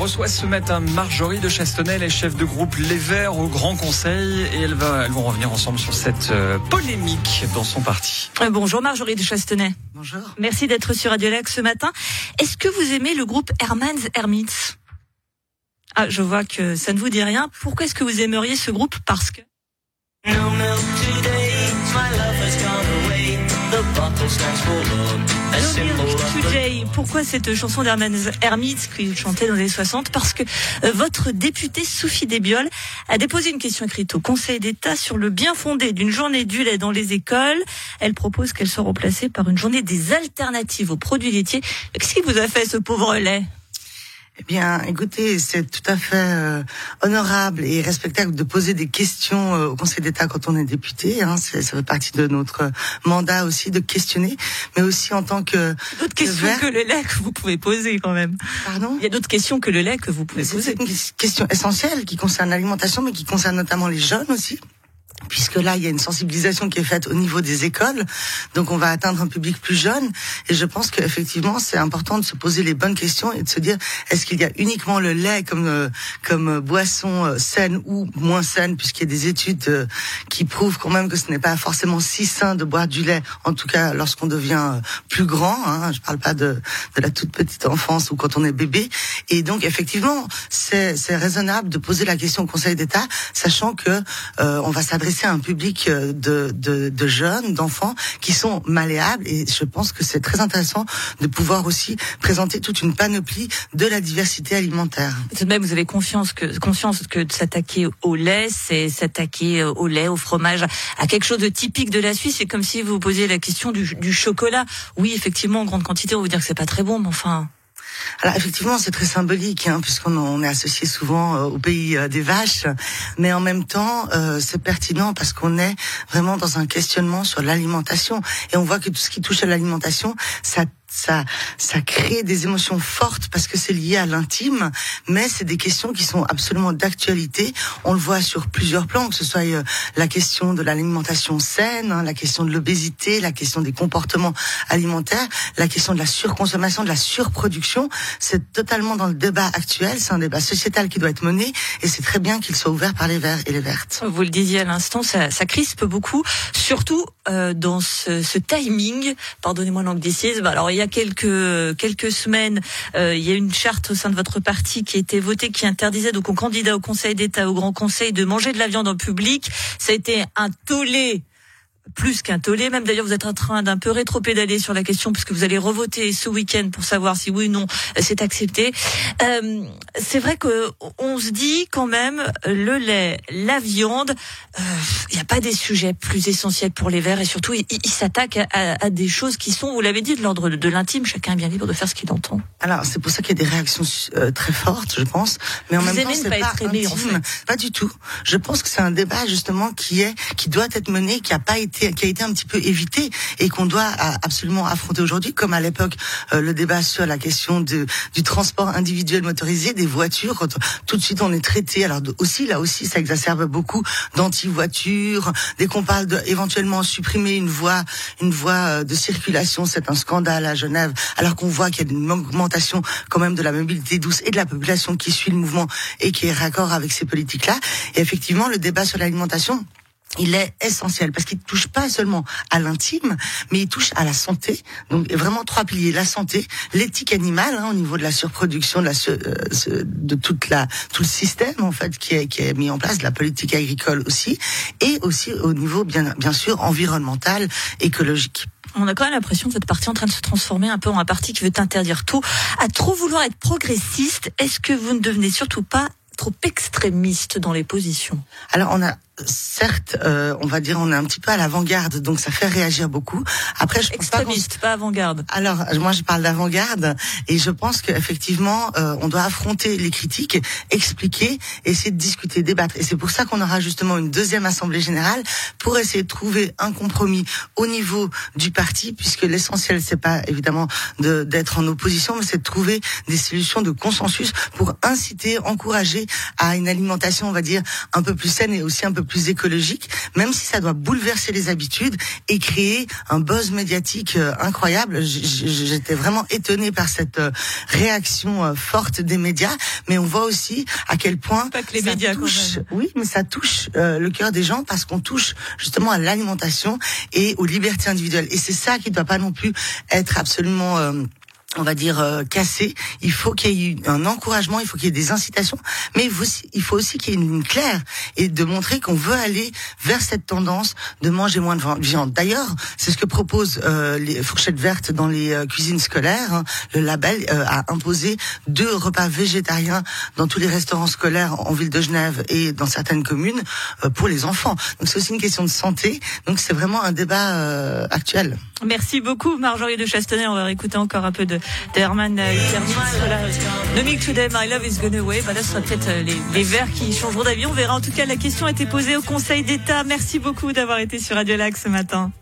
reçoit ce matin Marjorie de Chastenel, est chef de groupe Les Verts au Grand Conseil, et elles, va, elles vont revenir ensemble sur cette euh, polémique dans son parti. Euh, bonjour Marjorie de Chastenay. Bonjour. Merci d'être sur Radio Lac ce matin. Est-ce que vous aimez le groupe Herman's Hermits? Ah, je vois que ça ne vous dit rien. Pourquoi est-ce que vous aimeriez ce groupe? Parce que... No milk today, my love Today. Pourquoi cette chanson d'Herman's Hermits qu'il chantait dans les années 60 Parce que euh, votre député Sophie Desbiol a déposé une question écrite au Conseil d'État sur le bien fondé d'une journée du lait dans les écoles. Elle propose qu'elle soit remplacée par une journée des alternatives aux produits laitiers. Qu'est-ce qui vous a fait ce pauvre lait? Eh bien, écoutez, c'est tout à fait euh, honorable et respectable de poser des questions euh, au Conseil d'État quand on est député. Hein, C'est- ça fait partie de notre mandat aussi de questionner, mais aussi en tant que D'autres questions vert. que le lait que vous pouvez poser quand même. pardon? Il y a d'autres questions que le lait que vous pouvez Mais C'est poser. une question essentielle qui concerne l'alimentation, mais qui concerne notamment les jeunes aussi. Puisque là, il y a une sensibilisation qui est faite au niveau des écoles, donc on va atteindre un public plus jeune. Et je pense qu'effectivement, c'est important de se poser les bonnes questions et de se dire est-ce qu'il y a uniquement le lait comme euh, comme euh, boisson euh, saine ou moins saine, puisqu'il y a des études qui prouvent quand même que ce n'est pas forcément si sain de boire du lait, en tout cas lorsqu'on devient plus grand. Hein, je parle pas de de la toute petite enfance ou quand on est bébé. Et donc effectivement, c'est raisonnable de poser la question au Conseil d'État, sachant que euh, on va s'adresser à un public euh, de, jeunes, d'enfants qui sont malléables. Et je pense que c'est très intéressant de pouvoir aussi présenter toute une panoplie de la diversité alimentaire. De même, vous avez confiance que, conscience que de s'attaquer au lait, c'est s'attaquer au lait, au fromage, à quelque chose de typique de la Suisse. C'est comme si vous posiez la question du, du chocolat. Oui, effectivement, en grande quantité, on va vous dire que c'est pas très bon, mais enfin. Alors effectivement, c'est très symbolique, hein, puisqu'on on est associé souvent euh, au pays euh, des vaches, mais en même temps, euh, c'est pertinent parce qu'on est vraiment dans un questionnement sur l'alimentation, et on voit que tout ce qui touche à l'alimentation, ça ça, ça crée des émotions fortes parce que c'est lié à l'intime, mais c'est des questions qui sont absolument d'actualité. On le voit sur plusieurs plans, que ce soit euh, la question de l'alimentation saine, hein, la question de l'obésité, la question des comportements alimentaires, la question de la surconsommation, de la surproduction. C'est totalement dans le débat actuel. C'est un débat sociétal qui doit être mené et c'est très bien qu'il soit ouvert par les verts et les vertes. Vous le disiez à l'instant, ça, ça crispe beaucoup, surtout euh, dans ce, ce timing. Pardonnez-moi l'anglicisme. Alors y a quelques quelques semaines, euh, il y a une charte au sein de votre parti qui a été votée qui interdisait donc aux candidats au Conseil d'État, au Grand Conseil, de manger de la viande en public. Ça a été un tollé plus qu'un tollé. Même d'ailleurs, vous êtes en train d'un peu rétro-pédaler sur la question puisque vous allez revoter ce week-end pour savoir si oui ou non euh, c'est accepté. Euh, c'est vrai que on se dit quand même le lait, la viande, euh, il n'y a pas des sujets plus essentiels pour les Verts et surtout ils s'attaquent à, à- à des choses qui sont, vous l'avez dit, de l'ordre de, l'intime. Chacun est bien libre de faire ce qu'il entend. Alors c'est pour ça qu'il y a des réactions euh, très fortes, je pense, mais en Vous même temps c'est pas pas, être aimé, en intime. Pas du tout. Je pense que c'est un débat justement qui est, qui doit être mené, qui a pas été, qui a été un petit peu évité et qu'on doit absolument affronter aujourd'hui, comme à l'époque euh, le débat sur la question de, du transport individuel motorisé des voitures. Quand tout de suite on est traité, alors aussi là aussi ça exacerbe beaucoup d'anti-voitures. Dès qu'on parle de éventuellement supprimer une voie, une voie euh, de circulation, c'est un scandale à Genève. Alors qu'on voit qu'il y a une augmentation quand même de la mobilité douce et de la population qui suit le mouvement et qui est raccord avec ces politiques-là. Et effectivement, le débat sur l'alimentation il est essentiel parce qu'il touche pas seulement à l'intime, mais il touche à la santé. Donc vraiment trois piliers la santé, l'éthique animale hein, au niveau de la surproduction, de, la sur- euh, de toute la tout le système en fait qui est qui est mis en place, de la politique agricole aussi, et aussi au niveau bien bien sûr environnemental, écologique. On a quand même l'impression que votre parti est en train de se transformer un peu en un parti qui veut interdire tout. À trop vouloir être progressiste, est-ce que vous ne devenez surtout pas trop extrémiste dans les positions? Alors on a certes, euh, on va dire, on est un petit peu à l'avant-garde, donc ça fait réagir beaucoup. Après, je pense pas Extrémiste, pas avant-garde. Alors, moi, je parle d'avant-garde et je pense qu'effectivement, euh, on doit affronter les critiques, expliquer, essayer de discuter, débattre. Et c'est pour ça qu'on aura justement une deuxième assemblée générale pour essayer de trouver un compromis au niveau du parti, puisque l'essentiel, c'est pas évidemment de- d'être en opposition, mais c'est de trouver des solutions de consensus pour inciter, encourager à une alimentation, on va dire, un peu plus saine et aussi un peu plus plus écologique, même si ça doit bouleverser les habitudes et créer un buzz médiatique euh, incroyable. J'étais vraiment étonnée par cette euh, réaction euh, forte des médias, mais on voit aussi à quel point Pas que les ça médias, touche, oui, mais ça touche le cœur des gens parce qu'on touche justement à l'alimentation et aux libertés individuelles. Et c'est ça qui ne doit pas non plus être absolument euh, on va dire euh, cassé. Il faut qu'il y ait un encouragement, il faut qu'il y ait des incitations, mais il faut aussi, qu'il y ait une ligne claire et de montrer qu'on veut aller vers cette tendance de manger moins de viande. D'ailleurs, c'est ce que proposent euh, les fourchettes vertes dans les euh, cuisines scolaires. hein. Le label euh, a imposé deux repas végétariens dans tous les restaurants scolaires en ville de Genève et dans certaines communes euh, pour les enfants. Donc c'est aussi une question de santé. Donc c'est vraiment un débat actuel. Merci beaucoup Marjorie de Chastenay. On va réécouter encore un peu de, Herman Milk Today, My Love is Gone Away. Bah là, ce sera peut-être euh, les, les verts qui changeront d'avis. On verra. En tout cas, la question a été posée au Conseil d'État. Merci beaucoup d'avoir été sur Radio Lac ce matin.